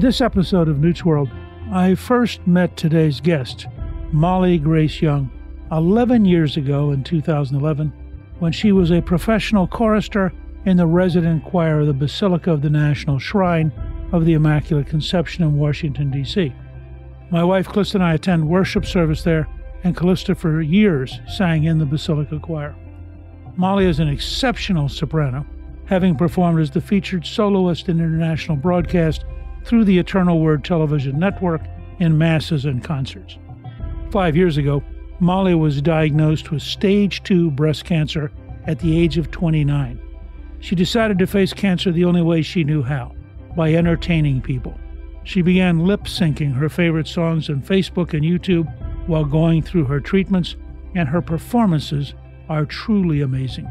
On this episode of Newt's World, I first met today's guest, Molly Grace Young. 11 years ago in 2011 when she was a professional chorister in the resident choir of the Basilica of the National Shrine of the Immaculate Conception in Washington, D.C. My wife Callista and I attend worship service there, and Callista for years sang in the Basilica choir. Molly is an exceptional soprano, having performed as the featured soloist in international broadcast through the Eternal Word television network in masses and concerts. Five years ago, Molly was diagnosed with stage 2 breast cancer at the age of 29. She decided to face cancer the only way she knew how by entertaining people. She began lip syncing her favorite songs on Facebook and YouTube while going through her treatments, and her performances are truly amazing.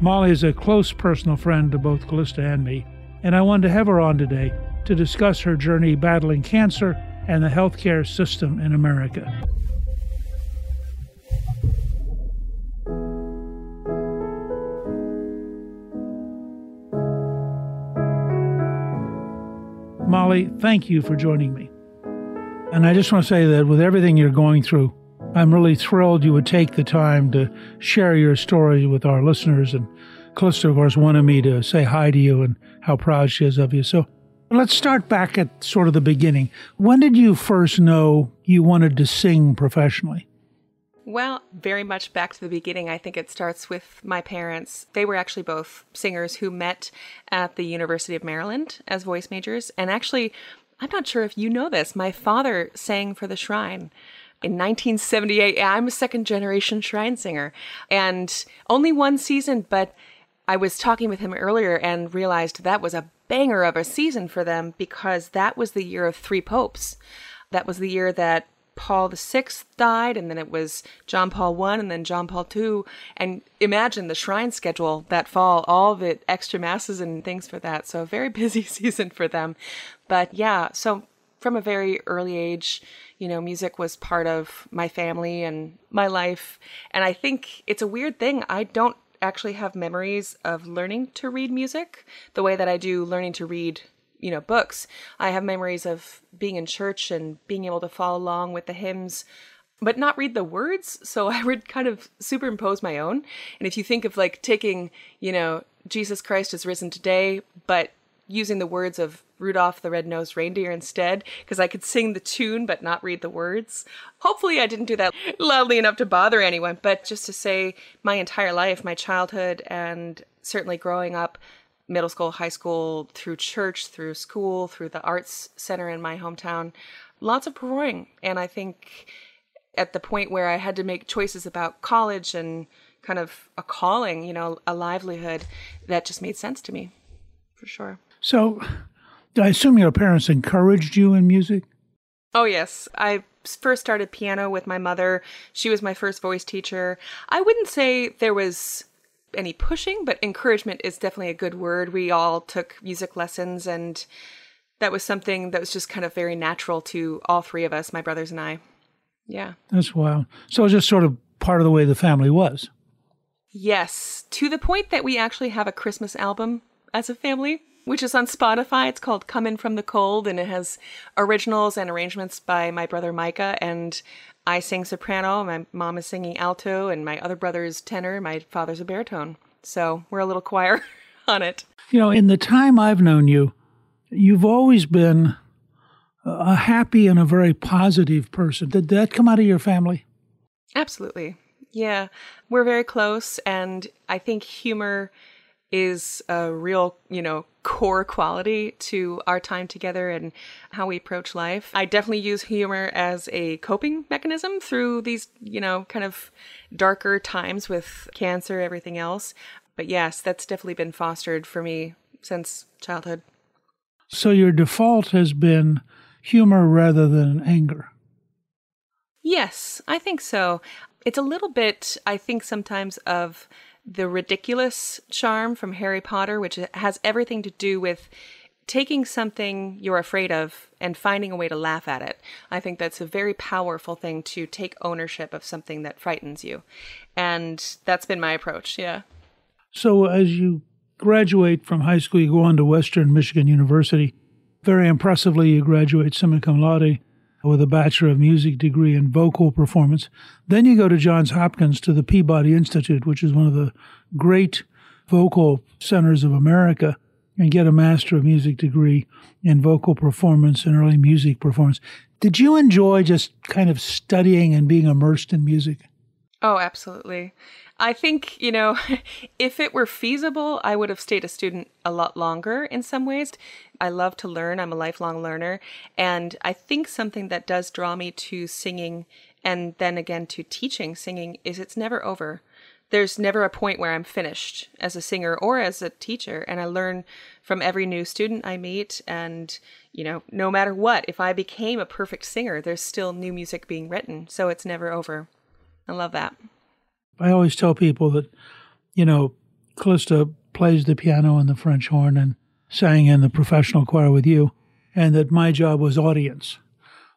Molly is a close personal friend to both Callista and me, and I wanted to have her on today to discuss her journey battling cancer and the healthcare system in America. Molly, thank you for joining me. And I just want to say that with everything you're going through, I'm really thrilled you would take the time to share your story with our listeners. And Callista, of course, wanted me to say hi to you and how proud she is of you. So let's start back at sort of the beginning. When did you first know you wanted to sing professionally? Well, very much back to the beginning. I think it starts with my parents. They were actually both singers who met at the University of Maryland as voice majors. And actually, I'm not sure if you know this, my father sang for the Shrine. In 1978, I'm a second generation shrine singer and only one season, but I was talking with him earlier and realized that was a banger of a season for them because that was the year of three popes. That was the year that Paul VI died, and then it was John Paul I, and then John Paul II. And imagine the shrine schedule that fall, all the extra masses and things for that. So, a very busy season for them. But yeah, so from a very early age, you know, music was part of my family and my life. And I think it's a weird thing. I don't actually have memories of learning to read music. The way that I do learning to read you know books i have memories of being in church and being able to follow along with the hymns but not read the words. So i would kind of superimpose my own. And if you think of like taking you know jesus christ is risen today but using the words of Rudolph the Red-Nosed Reindeer instead because I could sing the tune but not read the words. Hopefully I didn't do that loudly enough to bother anyone, but just to say my entire life, my childhood and certainly growing up middle school, high school, through church, through school, through the arts center in my hometown. Lots of performing. And I think at the point where I had to make choices about college and kind of a calling, you know, a livelihood, that just made sense to me for sure. So I assume your parents encouraged you in music? Oh, yes. I first started piano with my mother. She was my first voice teacher. I wouldn't say there was any pushing, but encouragement is definitely a good word. We all took music lessons, and that was something that was just kind of very natural to all three of us, my brothers and I. Yeah. That's wild. So it's just sort of part of the way the family was. Yes, to the point that we actually have a Christmas album as a family, which is on Spotify. It's called Coming from the Cold, and it has originals and arrangements by my brother Micah. And I sing soprano, my mom is singing alto, and my other brother is tenor, my father's a baritone. So we're a little choir on it. You know, in the time I've known you, you've always been a happy and a very positive person. Did that come out of your family? Absolutely. Yeah, we're very close, and I think humor is a real, you know, core quality to our time together and how we approach life. I definitely use humor as a coping mechanism through these, you know, kind of darker times with cancer, everything else. But yes, that's definitely been fostered for me since childhood. So your default has been humor rather than anger. Yes, I think so. It's a little bit, I think, sometimes of the Riddikulus charm from Harry Potter, which has everything to do with taking something you're afraid of and finding a way to laugh at it. I think that's a very powerful thing to take ownership of something that frightens you. And that's been my approach, yeah. So as you graduate from high school, you go on to Western Michigan University. Very impressively, you graduate summa cum laude with a Bachelor of Music degree in vocal performance. Then you go to Johns Hopkins to the Peabody Institute, which is one of the great vocal centers of America, and get a Master of Music degree in vocal performance and early music performance. Did you enjoy just kind of studying and being immersed in music? Oh, absolutely. I think, you know, if it were feasible, I would have stayed a student a lot longer in some ways. I love to learn, I'm a lifelong learner. And I think something that does draw me to singing and then again to teaching singing is it's never over. There's never a point where I'm finished as a singer or as a teacher. And I learn from every new student I meet. And, you know, no matter what, if I became a perfect singer, there's still new music being written. So it's never over. I love that. I always tell people that, you know, Callista plays the piano and the French horn and sang in the professional choir with you, and that my job was audience.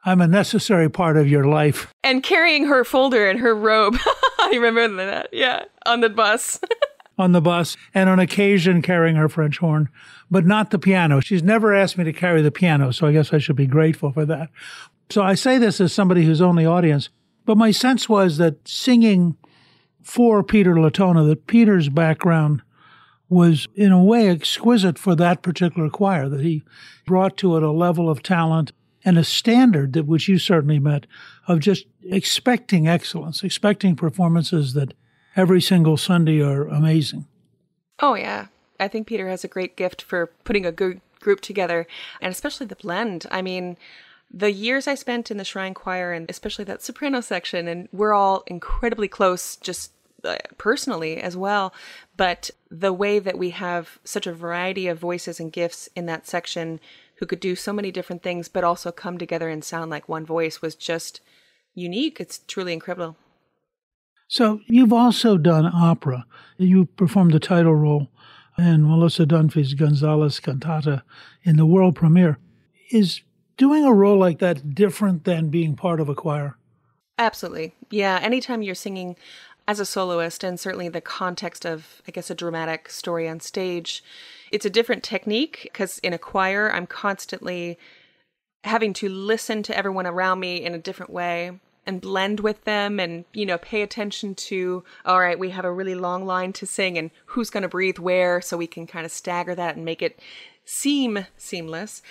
I'm a necessary part of your life. And carrying her folder and her robe. I remember that. Yeah, on the bus. on the bus, and on occasion carrying her French horn, but not the piano. She's never asked me to carry the piano, so I guess I should be grateful for that. So I say this as somebody who's only audience, but my sense was that singing for Peter Latona, that Peter's background was in a way exquisite for that particular choir, that he brought to it a level of talent and a standard that which you certainly met of just expecting excellence, expecting performances that every single Sunday are amazing. Oh yeah. I think Peter has a great gift for putting a good group together and especially the blend. I mean, the years I spent in the Shrine Choir and especially that soprano section, and we're all incredibly close just uh, personally as well. But the way that we have such a variety of voices and gifts in that section who could do so many different things, but also come together and sound like one voice was just unique. It's truly incredible. So you've also done opera. You performed the title role in Melissa Dunphy's Gonzales cantata in the world premiere. Is doing a role like that different than being part of a choir? Absolutely. Yeah. Anytime you're singing as a soloist and certainly the context of i guess a dramatic story on stage it's a different technique because in a choir i'm constantly having to listen to everyone around me in a different way and blend with them and you know pay attention to all right we have a really long line to sing and who's going to breathe where so we can kind of stagger that and make it seem seamless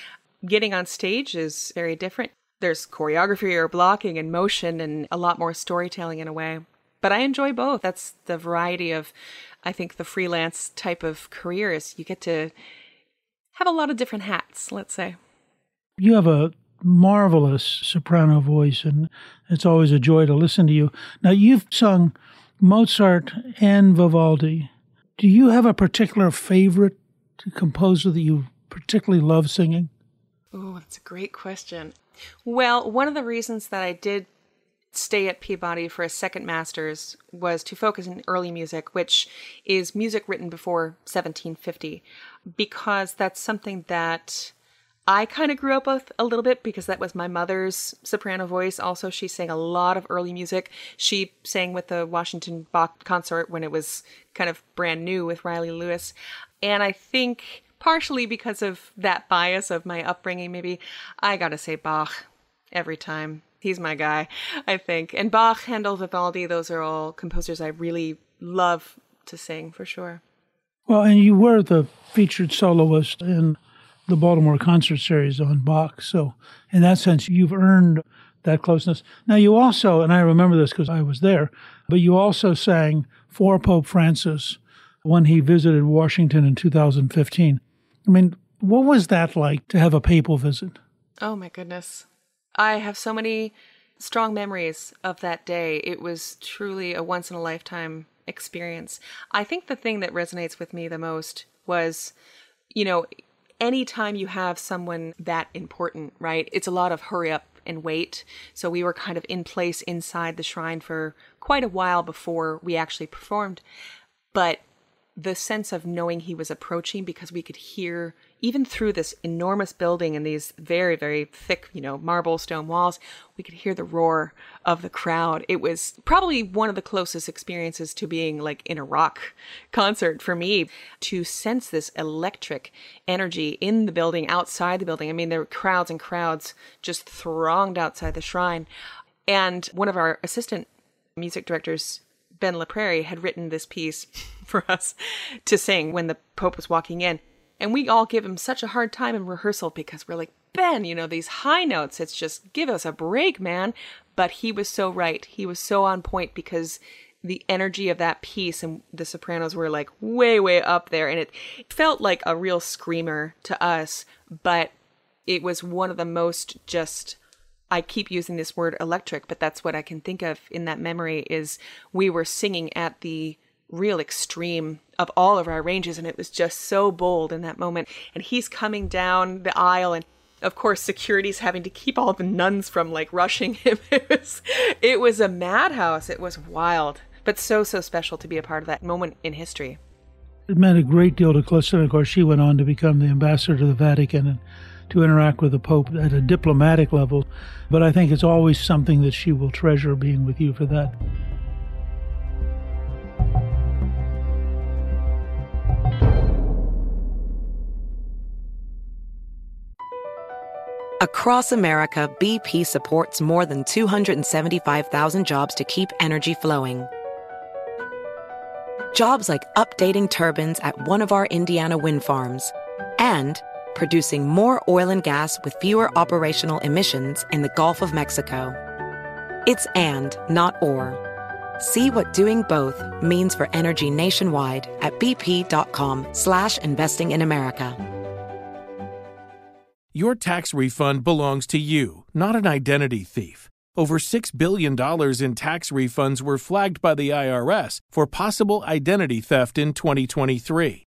getting on stage is very different there's choreography or blocking and motion and a lot more storytelling in a way but I enjoy both. That's the variety of I think the freelance type of career is you get to have a lot of different hats, let's say. You have a marvelous soprano voice, and it's always a joy to listen to you. Now, you've sung Mozart and Vivaldi. Do you have a particular favorite composer that you particularly love singing? Oh, that's a great question. Well, one of the reasons that I did stay at Peabody for a second master's was to focus in early music, which is music written before 1750, because that's something that I kind of grew up with a little bit because that was my mother's soprano voice. Also, she sang a lot of early music. She sang with the Washington Bach consort when it was kind of brand new with Reilly Lewis. And I think partially because of that bias of my upbringing, maybe I gotta say Bach every time. He's my guy, I think. And Bach, Handel, Vivaldi, those are all composers I really love to sing for sure. Well, and you were the featured soloist in the Baltimore concert series on Bach. So, in that sense, you've earned that closeness. Now, you also, and I remember this because I was there, but you also sang for Pope Francis when he visited Washington in 2015. I mean, what was that like to have a papal visit? Oh, my goodness. I have so many strong memories of that day. It was truly a once in a lifetime experience. I think the thing that resonates with me the most was, you know, anytime you have someone that important, right? It's a lot of hurry up and wait. So we were kind of in place inside the shrine for quite a while before we actually performed. But the sense of knowing he was approaching because we could hear even through this enormous building and these very very thick you know marble stone walls we could hear the roar of the crowd. It was probably one of the closest experiences to being like in a rock concert for me. To sense this electric energy in the building outside the building i mean there were crowds and crowds just thronged outside the shrine. And one of our assistant music directors Ben LaPrairie had written this piece for us to sing when the Pope was walking in. And we all give him such a hard time in rehearsal because we're like, Ben, you know, these high notes, it's just give us a break, man. But he was so right. He was so on point because the energy of that piece and the sopranos were like way, way up there. And it felt like a real screamer to us, but it was one of the most just I keep using this word electric, but that's what I can think of in that memory is we were singing at the real extreme of all of our ranges and it was just so bold in that moment. And he's coming down the aisle and of course security's having to keep all the nuns from like rushing him. It was it was a madhouse. It was wild but so so special to be a part of that moment in history. It meant a great deal to Callista. Of course, she went on to become the ambassador to the Vatican and to interact with the Pope at a diplomatic level. But I think it's always something that she will treasure being with you for that. Across America, BP supports more than 275,000 jobs to keep energy flowing. Jobs like updating turbines at one of our Indiana wind farms and producing more oil and gas with fewer operational emissions in the Gulf of Mexico. It's and, not or. See what doing both means for energy nationwide at bp.com slash investing in America. Your tax refund belongs to you, not an identity thief. Over $6 billion in tax refunds were flagged by the IRS for possible identity theft in 2023.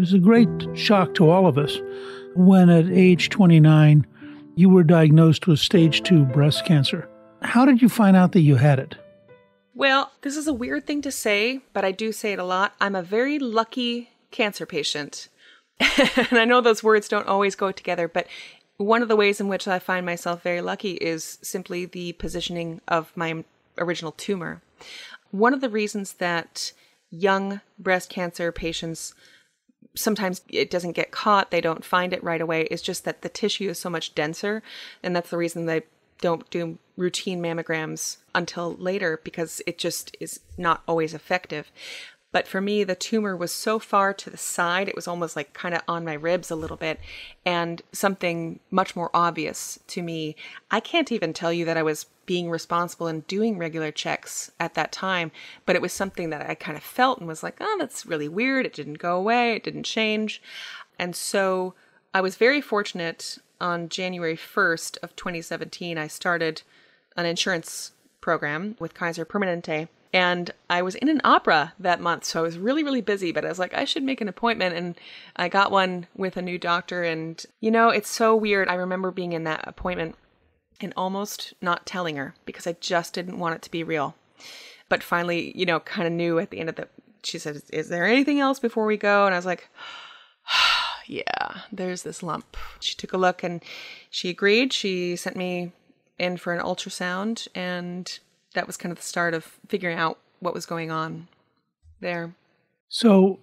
was a great shock to all of us when at age 29 you were diagnosed with stage 2 breast cancer. How did you find out that you had it? Well, this is a weird thing to say, but I do say it a lot. I'm a very lucky cancer patient. and I know those words don't always go together, but one of the ways in which I find myself very lucky is simply the positioning of my original tumor. One of the reasons that young breast cancer patients sometimes it doesn't get caught, they don't find it right away. It's just that the tissue is so much denser, and that's the reason they don't do routine mammograms until later because it just is not always effective. But for me, the tumor was so far to the side, it was almost like kind of on my ribs a little bit, and something much more obvious to me. I can't even tell you that I was being responsible and doing regular checks at that time, but it was something that I kind of felt and was like, oh, that's really weird. It didn't go away, it didn't change. And so I was very fortunate on January 1st of 2017, I started an insurance program with Kaiser Permanente and I was in an opera that month, so I was really, really busy. But I was like, I should make an appointment. And I got one with a new doctor. And, you know, it's so weird. I remember being in that appointment and almost not telling her because I just didn't want it to be real. But finally, you know, kind of knew at the end of the, she said, Is there anything else before we go? And I was like, Yeah, there's this lump. She took a look and she agreed. She sent me in for an ultrasound and that was kind of the start of figuring out what was going on there. So,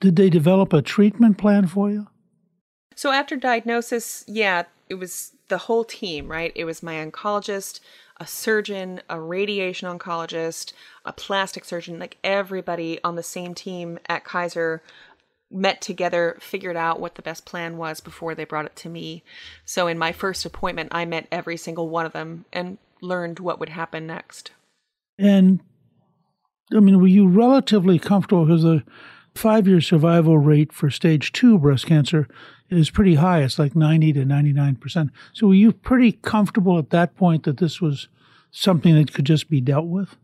did they develop a treatment plan for you? So, after diagnosis, yeah, it was the whole team, right? It was my oncologist, a surgeon, a radiation oncologist, a plastic surgeon, like everybody on the same team at Kaiser met together, figured out what the best plan was before they brought it to me. So in my first appointment, I met every single one of them and learned what would happen next. And I mean, were you relatively comfortable because the five year survival rate for stage two breast cancer is pretty high. It's like 90 to 99%. So were you pretty comfortable at that point that this was something that could just be dealt with?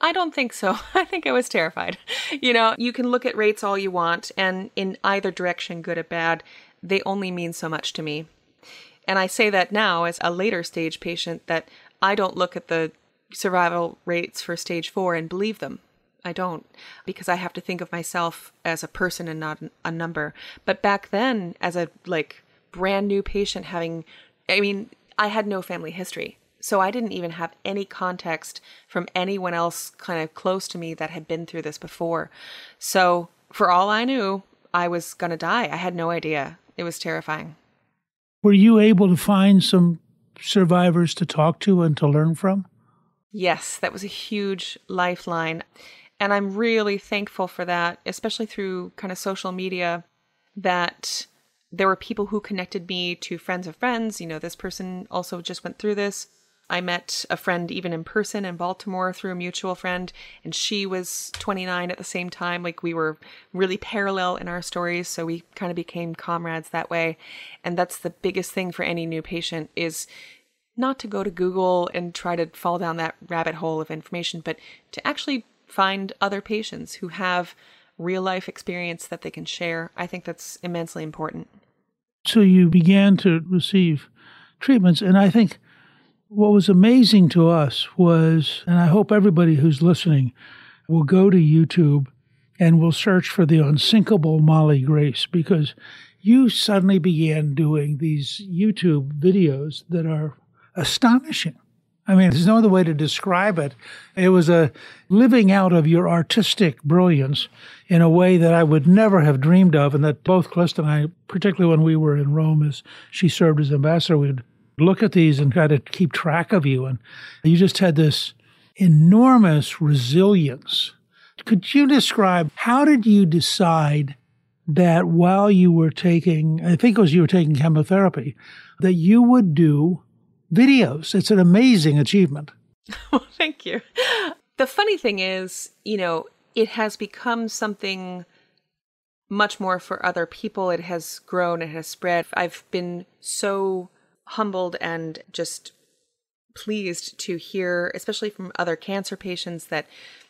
I don't think so. I think I was terrified. You know, you can look at rates all you want, and in either direction, good or bad, they only mean so much to me. And I say that now as a later stage patient that I don't look at the survival rates for stage four and believe them. I don't because I have to think of myself as a person and not a number. But back then, as a like brand new patient having, I mean, I had no family history. So I didn't even have any context from anyone else kind of close to me that had been through this before. So for all I knew, I was going to die. I had no idea. It was terrifying. Were you able to find some survivors to talk to and to learn from? Yes, that was a huge lifeline. And I'm really thankful for that, especially through kind of social media, that there were people who connected me to friends of friends. You know, this person also just went through this. I met a friend even in person in Baltimore through a mutual friend, and she was 29 at the same time. Like we were really parallel in our stories, so we kind of became comrades that way. And that's the biggest thing for any new patient is not to go to Google and try to fall down that rabbit hole of information, but to actually find other patients who have real life experience that they can share. I think that's immensely important. So you began to receive treatments, and I think what was amazing to us was, and I hope everybody who's listening will go to YouTube and we'll search for the unsinkable Molly Grace because you suddenly began doing these YouTube videos that are astonishing. I mean, there's no other way to describe it. It was a living out of your artistic brilliance in a way that I would never have dreamed of, and that both Callista and I, particularly when we were in Rome as she served as ambassador, we'd look at these and try to keep track of you. And you just had this enormous resilience. Could you describe how did you decide that while you were taking, I think it was you were taking chemotherapy, that you would do videos. It's an amazing achievement. Well, thank you. The funny thing is, you know, it has become something much more for other people. It has grown, it has spread. I've been so humbled and just pleased to hear, especially from other cancer patients, that,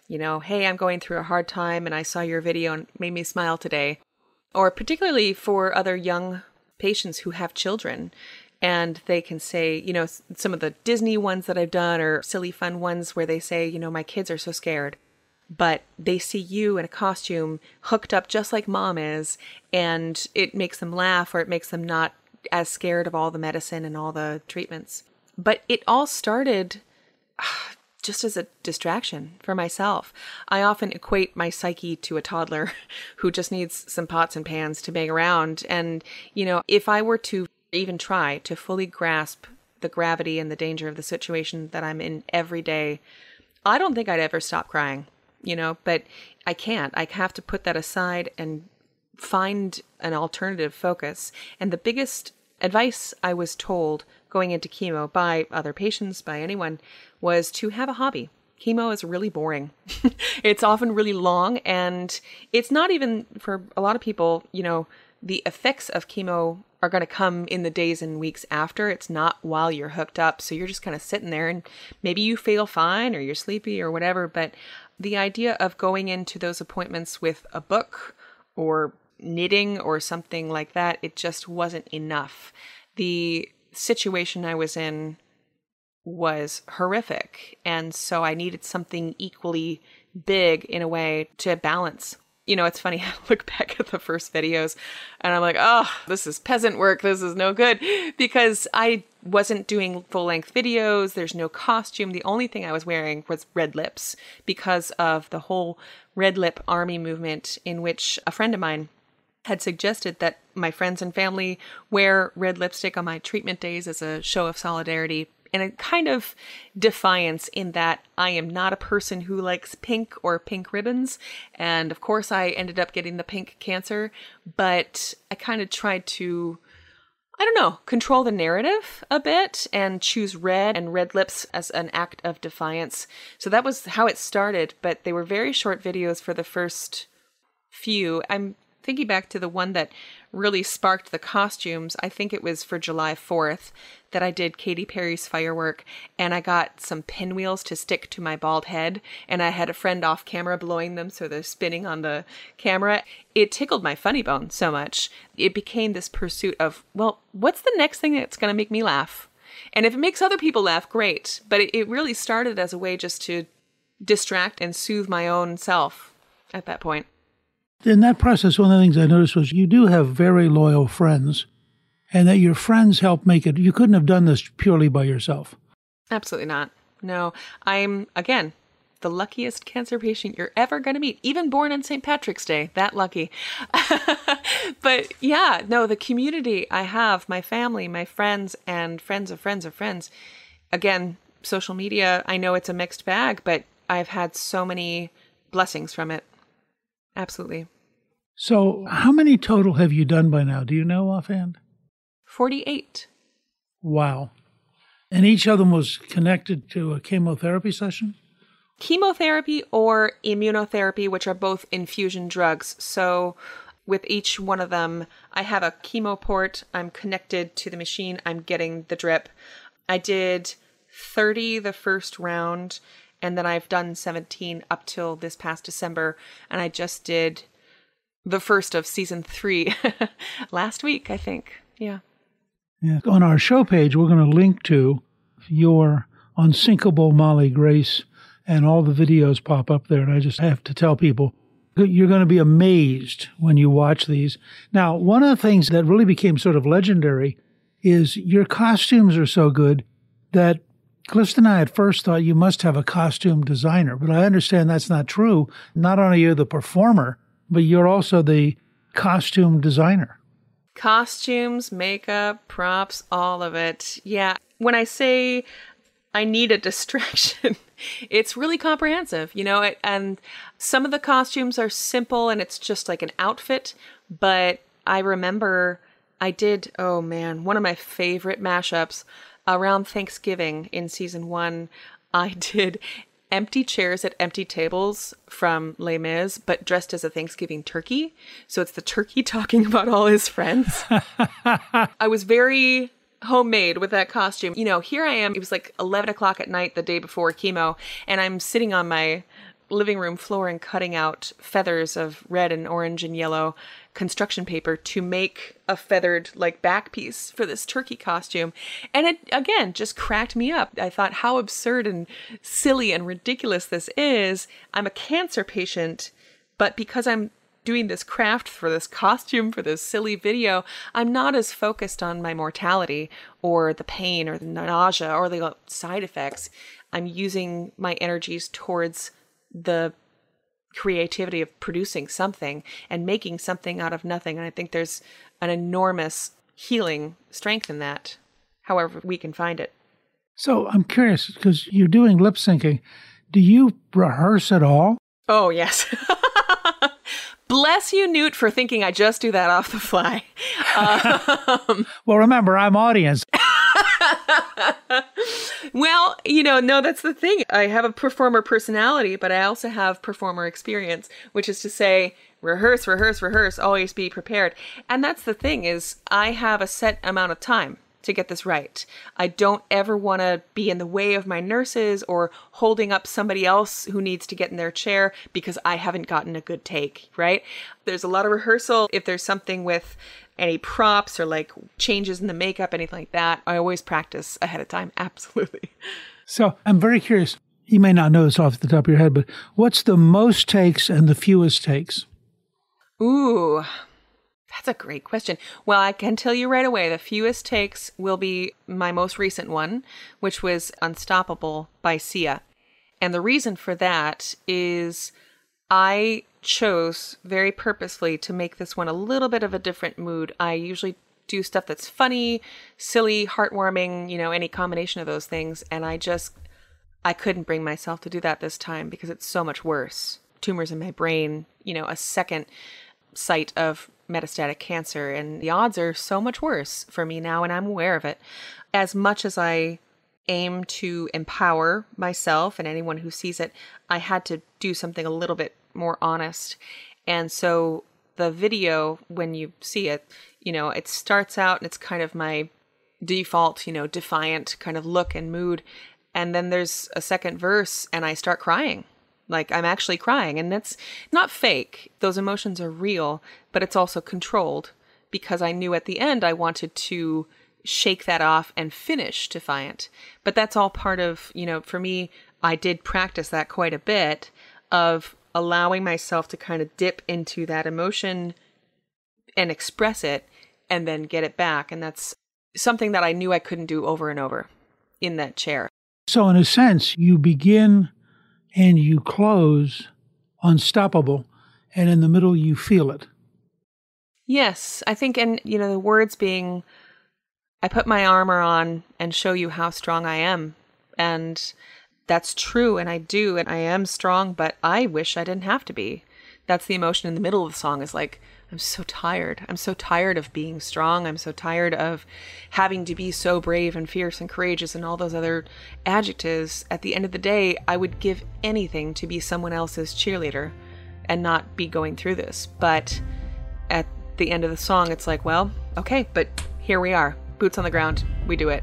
you know, hey, I'm going through a hard time and I saw your video and made me smile today. Or particularly for other young patients who have children and they can say, you know, some of the Disney ones that I've done or silly fun ones where they say, you know, my kids are so scared. But they see you in a costume hooked up just like mom is, and it makes them laugh or it makes them not as scared of all the medicine and all the treatments. But it all started uh, just as a distraction for myself. I often equate my psyche to a toddler who just needs some pots and pans to bang around. And, you know, if I were to even try to fully grasp the gravity and the danger of the situation that I'm in every day, I don't think I'd ever stop crying, you know, but I can't. I have to put that aside and find an alternative focus. And the biggest advice I was told going into chemo by other patients, by anyone, was to have a hobby. Chemo is really boring. it's often really long, and it's not even for a lot of people, you know, the effects of chemo are going to come in the days and weeks after. It's not while you're hooked up. So you're just kind of sitting there and maybe you feel fine or you're sleepy or whatever. But the idea of going into those appointments with a book or knitting or something like that, it just wasn't enough. The situation I was in was horrific. And so I needed something equally big in a way to balance you know, it's funny. I look back at the first videos and I'm like, oh, this is peasant work. This is no good because I wasn't doing full length videos. There's no costume. The only thing I was wearing was red lips because of the whole red lip army movement, in which a friend of mine had suggested that my friends and family wear red lipstick on my treatment days as a show of solidarity and a kind of defiance in that I am not a person who likes pink or pink ribbons. And of course, I ended up getting the pink cancer, but I kind of tried to. I don't know, control the narrative a bit and choose red and red lips as an act of defiance. So that was how it started, but they were very short videos for the first few. I'm thinking back to the one that really sparked the costumes, I think it was for July 4th that I did Katy Perry's firework and I got some pinwheels to stick to my bald head and I had a friend off camera blowing them so they're spinning on the camera. It tickled my funny bone so much. It became this pursuit of, well, what's the next thing that's going to make me laugh? And if it makes other people laugh, great. But it, it really started as a way just to distract and soothe my own self at that point in that process, one of the things I noticed was you do have very loyal friends, and that your friends help make it. You couldn't have done this purely by yourself. Absolutely not. No, I'm, again, the luckiest cancer patient you're ever going to meet, even born on St. Patrick's Day. That lucky. but yeah, no, the community I have, my family, my friends, and friends of friends of friends. Again, social media, I know it's a mixed bag, but I've had so many blessings from it. Absolutely. So, how many total have you done by now? Do you know offhand? 48. Wow. And each of them was connected to a chemotherapy session? Chemotherapy or immunotherapy, which are both infusion drugs. So, with each one of them, I have a chemo port. I'm connected to the machine. I'm getting the drip. I did 30 the first round, and then I've done 17 up till this past December, and I just did the first of season three last week, I think. Yeah. Yeah. On our show page, we're going to link to your unsinkable Molly Grace, and all the videos pop up there. And I just have to tell people You're going to be amazed when you watch these. Now, one of the things that really became sort of legendary is your costumes are so good that Clifton and I at first thought you must have a costume designer, but I understand that's not true. Not only are you the performer, but you're also the costume designer. Costumes, makeup, props, all of it. Yeah. When I say I need a distraction, it's really comprehensive, you know, and some of the costumes are simple and it's just like an outfit, but I remember I did, oh man, one of my favorite mashups around Thanksgiving in season one, I did empty chairs at empty tables from Les Mis, but dressed as a Thanksgiving turkey. So it's the turkey talking about all his friends. I was very homemade with that costume. You know, here I am. It was like 11 o'clock at night the day before chemo, and I'm sitting on my living room floor and cutting out feathers of red and orange and yellow construction paper to make a feathered like back piece for this turkey costume. And it again just cracked me up. I thought how absurd and silly and ridiculous this is. I'm a cancer patient, but because I'm doing this craft for this costume for this silly video, I'm not as focused on my mortality or the pain or the nausea or the side effects. I'm using my energies towards the creativity of producing something and making something out of nothing. And I think there's an enormous healing strength in that, however, we can find it. So I'm curious because you're doing lip syncing. Do you rehearse at all? Oh, yes. Bless you, Newt, for thinking I just do that off the fly. Um, well, remember, I'm audience. well, you know, no, that's the thing. I have a performer personality, but I also have performer experience, which is to say, rehearse, rehearse, rehearse, always be prepared. And that's the thing is I have a set amount of time to get this right. I don't ever want to be in the way of my nurses or holding up somebody else who needs to get in their chair because I haven't gotten a good take, right? There's a lot of rehearsal. If there's something with any props or like changes in the makeup, anything like that, I always practice ahead of time. Absolutely. So I'm very curious. You may not know this off the top of your head, but what's the most takes and the fewest takes? Ooh, that's a great question. Well, I can tell you right away the fewest takes will be my most recent one, which was Unstoppable by Sia. And the reason for that is I chose very purposefully to make this one a little bit of a different mood. I usually do stuff that's funny, silly, heartwarming, you know, any combination of those things. And I just, I couldn't bring myself to do that this time because it's so much worse. Tumors in my brain, you know, a second site of metastatic cancer, and the odds are so much worse for me now, and I'm aware of it. As much as I aim to empower myself and anyone who sees it, I had to do something a little bit more honest. And so the video, when you see it, you know, it starts out and it's kind of my default, you know, defiant kind of look and mood. And then there's a second verse and I start crying. Like I'm actually crying. And that's not fake. Those emotions are real, but it's also controlled because I knew at the end I wanted to shake that off and finish defiant. But that's all part of, you know, for me, I did practice that quite a bit of allowing myself to kind of dip into that emotion and express it and then get it back. And that's something that I knew I couldn't do over and over in that chair. So, in a sense, you begin and you close unstoppable, and in the middle, you feel it. Yes, I think, and you know, the words being, I put my armor on and show you how strong I am. And that's true and I do and I am strong, but I wish I didn't have to be. That's the emotion in the middle of the song is like I'm so tired. I'm so tired of being strong. I'm so tired of having to be so brave and fierce and courageous and all those other adjectives. At the end of the day, I would give anything to be someone else's cheerleader and not be going through this. But at the end of the song, it's like, well, okay, but here we are. Boots on the ground. We do it.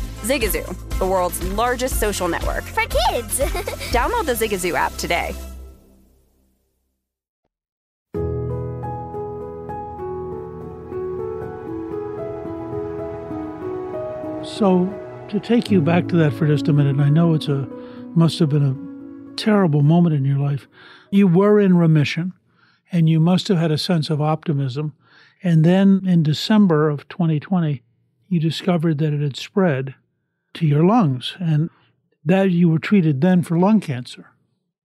Zigazoo, the world's largest social network. For kids! Download the Zigazoo app today. So, to take you back to that for just a minute, and I know it's a must have been a terrible moment in your life. You were in remission, and you must have had a sense of optimism. And then in December of 2020, you discovered that it had spread to your lungs, and that you were treated then for lung cancer.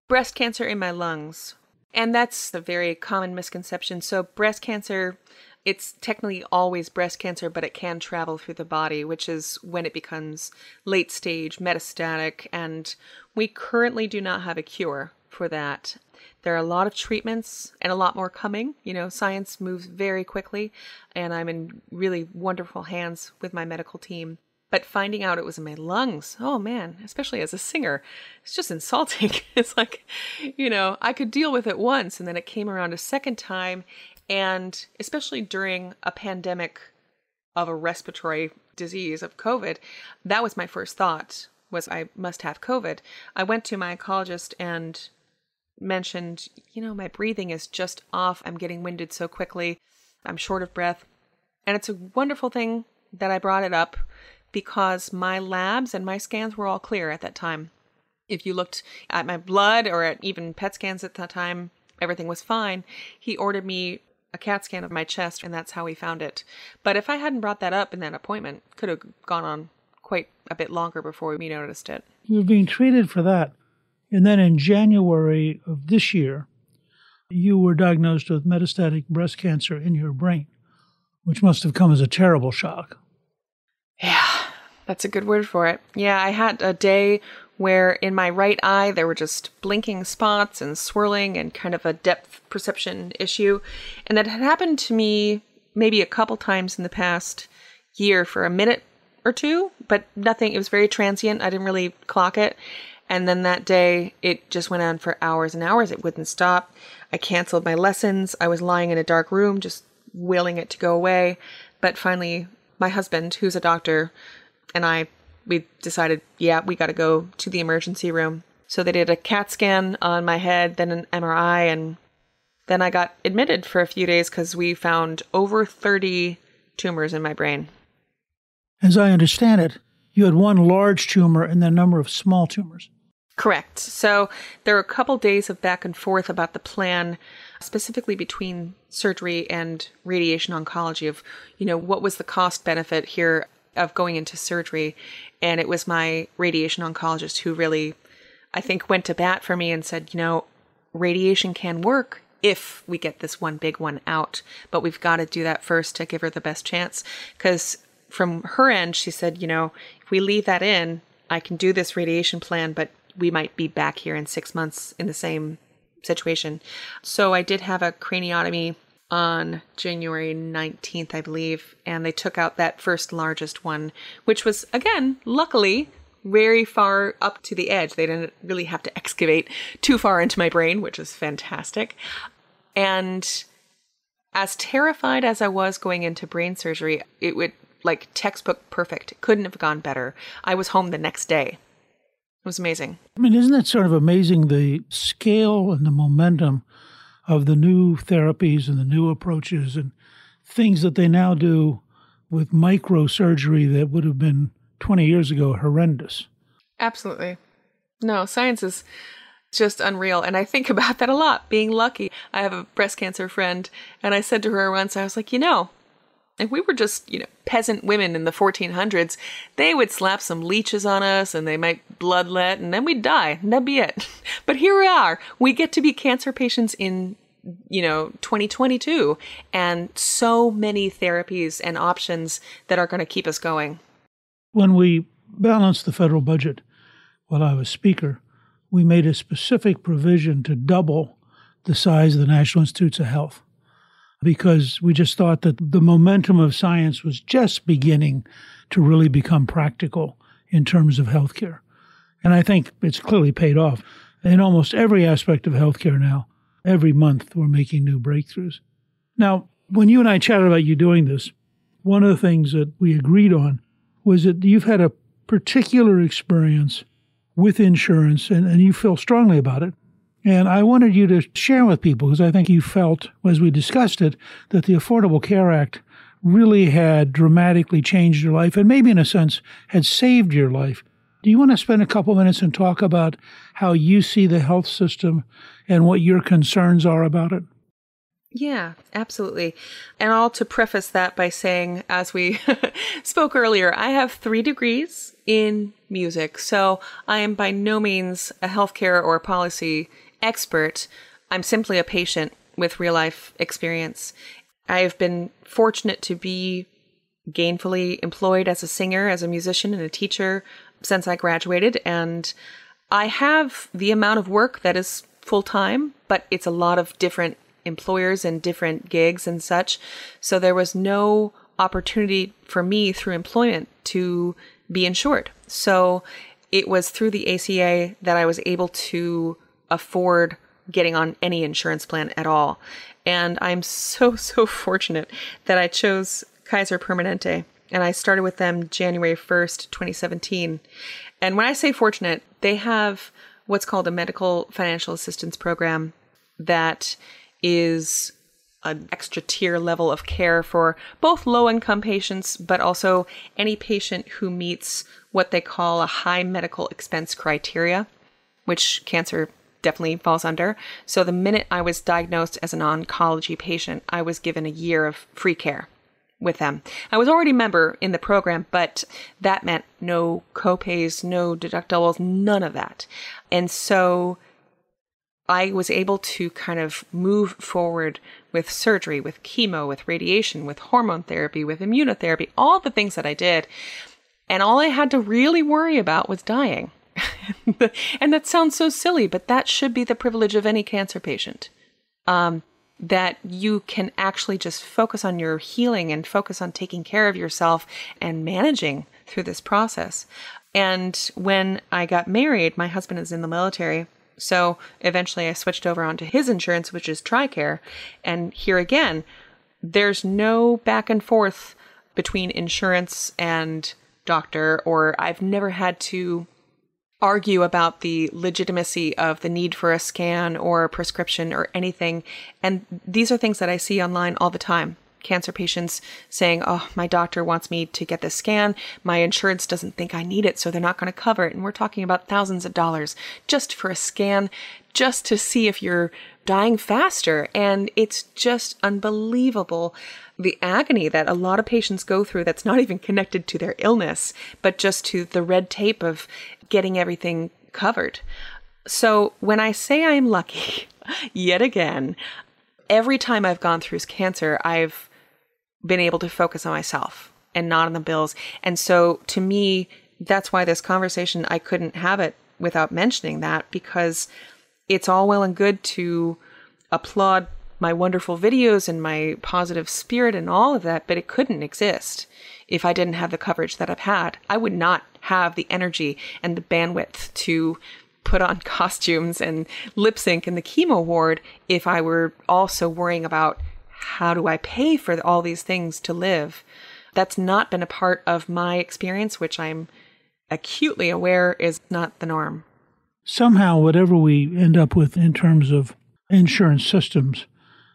Breast cancer in my lungs. And that's a very common misconception. So, breast cancer, it's technically always breast cancer, but it can travel through the body, which is when it becomes late stage, metastatic. And we currently do not have a cure for that. There are a lot of treatments and a lot more coming. You know, science moves very quickly, and I'm in really wonderful hands with my medical team. But finding out it was in my lungs, oh man, especially as a singer, it's just insulting. it's like, you know, I could deal with it once and then it came around a second time. And especially during a pandemic of a respiratory disease of COVID, that was my first thought was I must have COVID. I went to my oncologist and mentioned, you know, my breathing is just off. I'm getting winded so quickly. I'm short of breath. And it's a wonderful thing that I brought it up because my labs and my scans were all clear at that time. If you looked at my blood or at even PET scans at that time, everything was fine. He ordered me a CAT scan of my chest, and that's how he found it. But if I hadn't brought that up in that appointment, could have gone on quite a bit longer before we noticed it. You were being treated for that. And then in January of this year, you were diagnosed with metastatic breast cancer in your brain, which must have come as a terrible shock. That's a good word for it. Yeah, I had a day where in my right eye there were just blinking spots and swirling and kind of a depth perception issue. And that had happened to me maybe a couple times in the past year for a minute or two, but nothing. It was very transient. I didn't really clock it. And then that day, it just went on for hours and hours. It wouldn't stop. I canceled my lessons. I was lying in a dark room, just willing it to go away. But finally, my husband, who's a doctor, and I, we decided, yeah, we got to go to the emergency room. So they did a CAT scan on my head, then an MRI, and then I got admitted for a few days because we found over 30 tumors in my brain. As I understand it, you had one large tumor and then a number of small tumors. Correct. So there were a couple days of back and forth about the plan, specifically between surgery and radiation oncology of, you know, what was the cost benefit here of going into surgery. And it was my radiation oncologist who really, I think, went to bat for me and said, you know, radiation can work if we get this one big one out, but we've got to do that first to give her the best chance. Because from her end, she said, you know, if we leave that in, I can do this radiation plan, but we might be back here in six months in the same situation. So I did have a craniotomy on January 19th, I believe, and they took out that first largest one, which was, again, luckily very far up to the edge. They didn't really have to excavate too far into my brain, which is fantastic. And as terrified as I was going into brain surgery, it would like textbook perfect. Couldn't have gone better. I was home the next day. It was amazing. I mean, isn't it sort of amazing the scale and the momentum of the new therapies and the new approaches and things that they now do with microsurgery that would have been 20 years ago horrendous? Absolutely. No, science is just unreal. And I think about that a lot, being lucky. I have a breast cancer friend, and I said to her once, I was like, you know, if we were just, you know, peasant women in the 1400s, they would slap some leeches on us and they might bloodlet and then we'd die. And that'd be it. But here we are. We get to be cancer patients in, you know, 2022 and so many therapies and options that are going to keep us going. When we balanced the federal budget while I was Speaker, we made a specific provision to double the size of the National Institutes of Health because we just thought that the momentum of science was just beginning to really become practical in terms of healthcare. And I think it's clearly paid off. In almost every aspect of healthcare now, every month we're making new breakthroughs. Now, when you and I chatted about you doing this, one of the things that we agreed on was that you've had a particular experience with insurance and, and you feel strongly about it. And I wanted you to share with people because I think you felt, as we discussed it, that the Affordable Care Act really had dramatically changed your life and maybe, in a sense, had saved your life. Do you want to spend a couple minutes and talk about how you see the health system and what your concerns are about it? Yeah, absolutely. And all to preface that by saying, as we spoke earlier, I have three degrees in music. So I am by no means a healthcare or policy expert. I'm simply a patient with real life experience. I have been fortunate to be gainfully employed as a singer, as a musician, and a teacher since I graduated. And I have the amount of work that is full time, but it's a lot of different employers and different gigs and such. So there was no opportunity for me through employment to be insured. So it was through the ACA that I was able to afford getting on any insurance plan at all. And I'm so, so fortunate that I chose Kaiser Permanente and I started with them January 1st, 2017. And when I say fortunate, they have what's called a medical financial assistance program that is an extra tier level of care for both low income patients, but also any patient who meets what they call a high medical expense criteria, which cancer definitely falls under. So the minute I was diagnosed as an oncology patient, I was given a year of free care with them. I was already a member in the program, but that meant no copays, no deductibles, none of that. And so I was able to kind of move forward with surgery, with chemo, with radiation, with hormone therapy, with immunotherapy, all the things that I did. And all I had to really worry about was dying. and that sounds so silly, but that should be the privilege of any cancer patient. Um, that you can actually just focus on your healing and focus on taking care of yourself and managing through this process. And when I got married, my husband is in the military. So eventually I switched over onto his insurance, which is TRICARE. And here again, there's no back and forth between insurance and doctor, or I've never had to argue about the legitimacy of the need for a scan or a prescription or anything. And these are things that I see online all the time. Cancer patients saying, Oh, my doctor wants me to get this scan. My insurance doesn't think I need it, so they're not going to cover it. And we're talking about thousands of dollars just for a scan, just to see if you're dying faster. And it's just unbelievable the agony that a lot of patients go through that's not even connected to their illness, but just to the red tape of getting everything covered. So when I say I'm lucky, yet again, every time I've gone through cancer, I've been able to focus on myself and not on the bills. And so to me, that's why this conversation, I couldn't have it without mentioning that because it's all well and good to applaud my wonderful videos and my positive spirit and all of that, but it couldn't exist if I didn't have the coverage that I've had. I would not have the energy and the bandwidth to put on costumes and lip sync in the chemo ward if I were also worrying about how do I pay for all these things to live. That's not been a part of my experience, which I'm acutely aware is not the norm. Somehow, whatever we end up with in terms of insurance systems,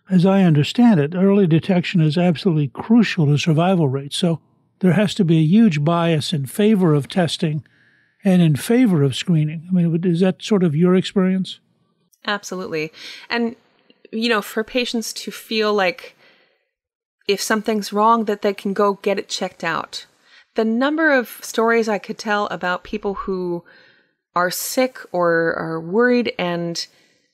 as I understand it, early detection is absolutely crucial to survival rates. So there has to be a huge bias in favor of testing and in favor of screening. I mean, is that sort of your experience? Absolutely. And, you know, for patients to feel like if something's wrong, that they can go get it checked out. The number of stories I could tell about people who are sick or are worried and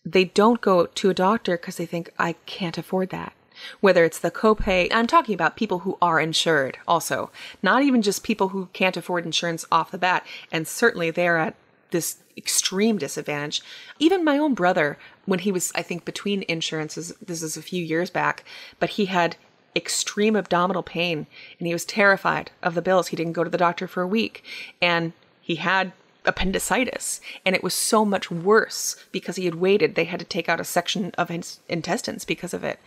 they don't go to a doctor because they think, I can't afford that whether it's the copay. I'm talking about people who are insured also, not even just people who can't afford insurance off the bat. And certainly they're at this extreme disadvantage. Even my own brother, when he was, I think, between insurances, this is a few years back, but he had extreme abdominal pain and he was terrified of the bills. He didn't go to the doctor for a week and he had appendicitis and it was so much worse because he had waited they had to take out a section of his intestines because of it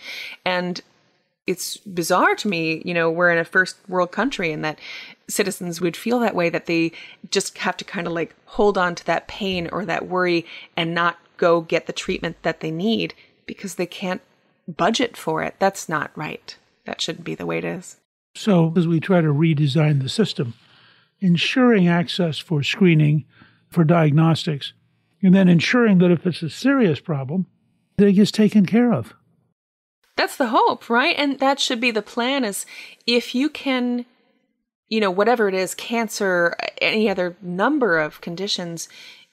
and it's bizarre to me you know we're in a first world country and that citizens would feel that way that they just have to kind of like hold on to that pain or that worry and not go get the treatment that they need because they can't budget for it. That's not right. That shouldn't be the way it is. So as we try to redesign the system ensuring access for screening for diagnostics, and then ensuring that if it's a serious problem, that it gets taken care of. That's the hope, right? And that should be the plan is if you can, you know, whatever it is, cancer, any other number of conditions,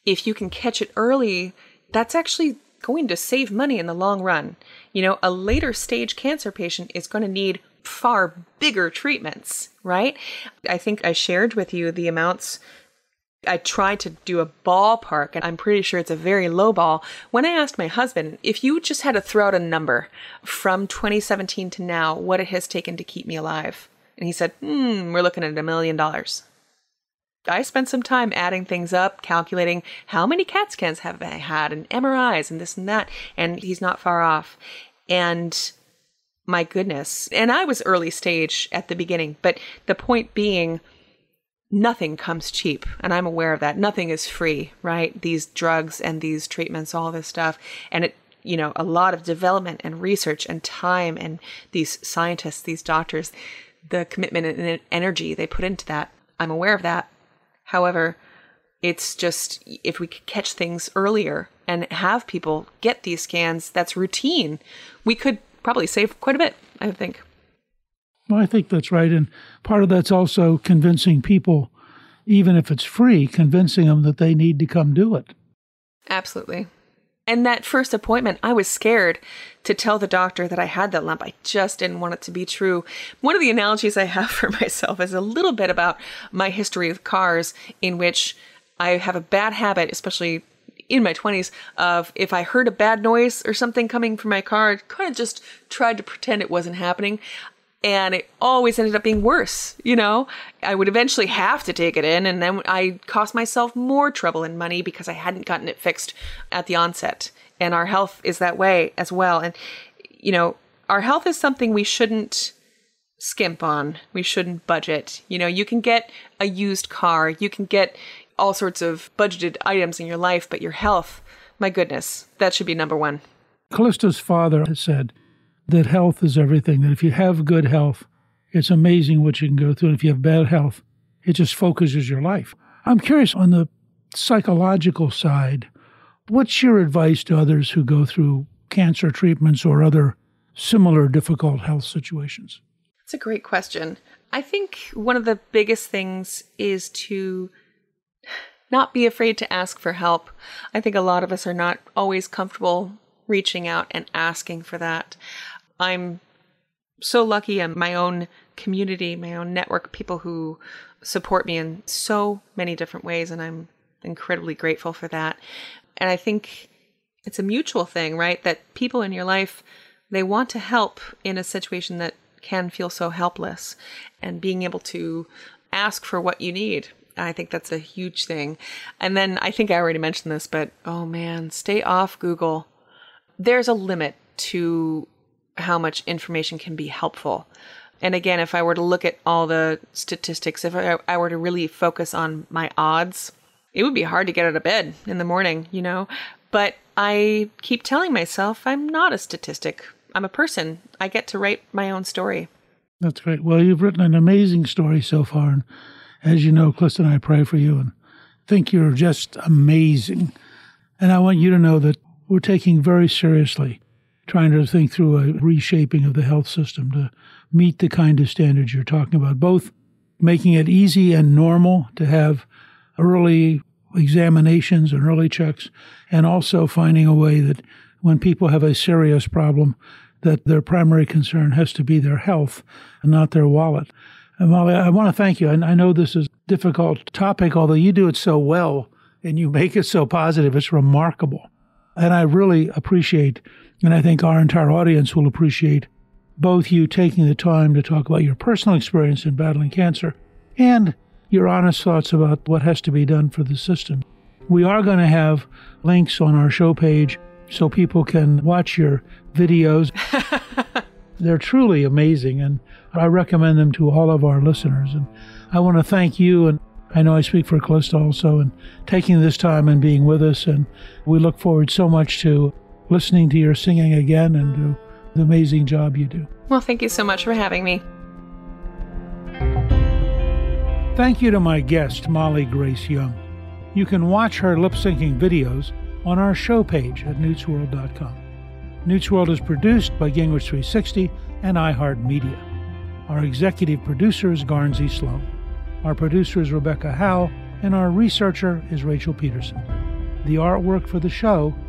if you can catch it early, that's actually going to save money in the long run. You know, a later stage cancer patient is going to need far bigger treatments, right? I think I shared with you the amounts. I tried to do a ballpark, and I'm pretty sure it's a very low ball. When I asked my husband, if you just had to throw out a number from 2017 to now, what it has taken to keep me alive, and he said, hmm, we're looking at a million dollars. I spent some time adding things up, calculating how many CAT scans have I had and MRIs and this and that, and he's not far off. And my goodness. And I was early stage at the beginning, but the point being, nothing comes cheap. And I'm aware of that. Nothing is free, right? These drugs and these treatments, all this stuff. And it, you know, a lot of development and research and time and these scientists, these doctors, the commitment and energy they put into that. I'm aware of that. However, it's just if we could catch things earlier and have people get these scans, that's routine. We could probably save quite a bit, I think. Well, I think that's right. And part of that's also convincing people, even if it's free, convincing them that they need to come do it. Absolutely. And that first appointment, I was scared to tell the doctor that I had that lump. I just didn't want it to be true. One of the analogies I have for myself is a little bit about my history with cars, in which I have a bad habit, especially in my 20s of if I heard a bad noise or something coming from my car, I kind of just tried to pretend it wasn't happening. And it always ended up being worse, you know? I would eventually have to take it in, and then I cost myself more trouble and money because I hadn't gotten it fixed at the onset. And our health is that way as well. And, you know, our health is something we shouldn't skimp on. We shouldn't budget. You know, you can get a used car, you can get, all sorts of budgeted items in your life, but your health, my goodness, that should be number one. Callista's father said that health is everything, that if you have good health, it's amazing what you can go through. And if you have bad health, it just focuses your life. I'm curious on the psychological side, what's your advice to others who go through cancer treatments or other similar difficult health situations? It's a great question. I think one of the biggest things is to not be afraid to ask for help. I think a lot of us are not always comfortable reaching out and asking for that. I'm so lucky in my own community, my own network, people who support me in so many different ways, and I'm incredibly grateful for that. And I think it's a mutual thing, right? That people in your life, they want to help in a situation that can feel so helpless, and being able to ask for what you need. I think that's a huge thing. And then I think I already mentioned this, but oh man, stay off Google. There's a limit to how much information can be helpful. And again, if I were to look at all the statistics, if I, I, were to really focus on my odds, it would be hard to get out of bed in the morning, you know? But I keep telling myself I'm not a statistic. I'm a person. I get to write my own story. That's great. Well, you've written an amazing story so far. And as you know, Clifton and I pray for you and think you're just amazing. And I want you to know that we're taking very seriously trying to think through a reshaping of the health system to meet the kind of standards you're talking about, both making it easy and normal to have early examinations and early checks, and also finding a way that when people have a serious problem, that their primary concern has to be their health and not their wallet. And Molly, I want to thank you. And I know this is a difficult topic, although you do it so well and you make it so positive. It's remarkable. And I really appreciate, and I think our entire audience will appreciate both you taking the time to talk about your personal experience in battling cancer and your honest thoughts about what has to be done for the system. We are going to have links on our show page so people can watch your videos. They're truly amazing, and I recommend them to all of our listeners. And I want to thank you, and I know I speak for Callista also, and taking this time and being with us. And we look forward so much to listening to your singing again and to the amazing job you do. Well, thank you so much for having me. Thank you to my guest, Molly Grace Young. You can watch her lip syncing videos on our show page at newtsworld.com. Newt's World is produced by Gingrich 360 and iHeartMedia. Our executive producer is Guernsey Sloan. Our producer is Rebecca Howe, and our researcher is Rachel Peterson. The artwork for the show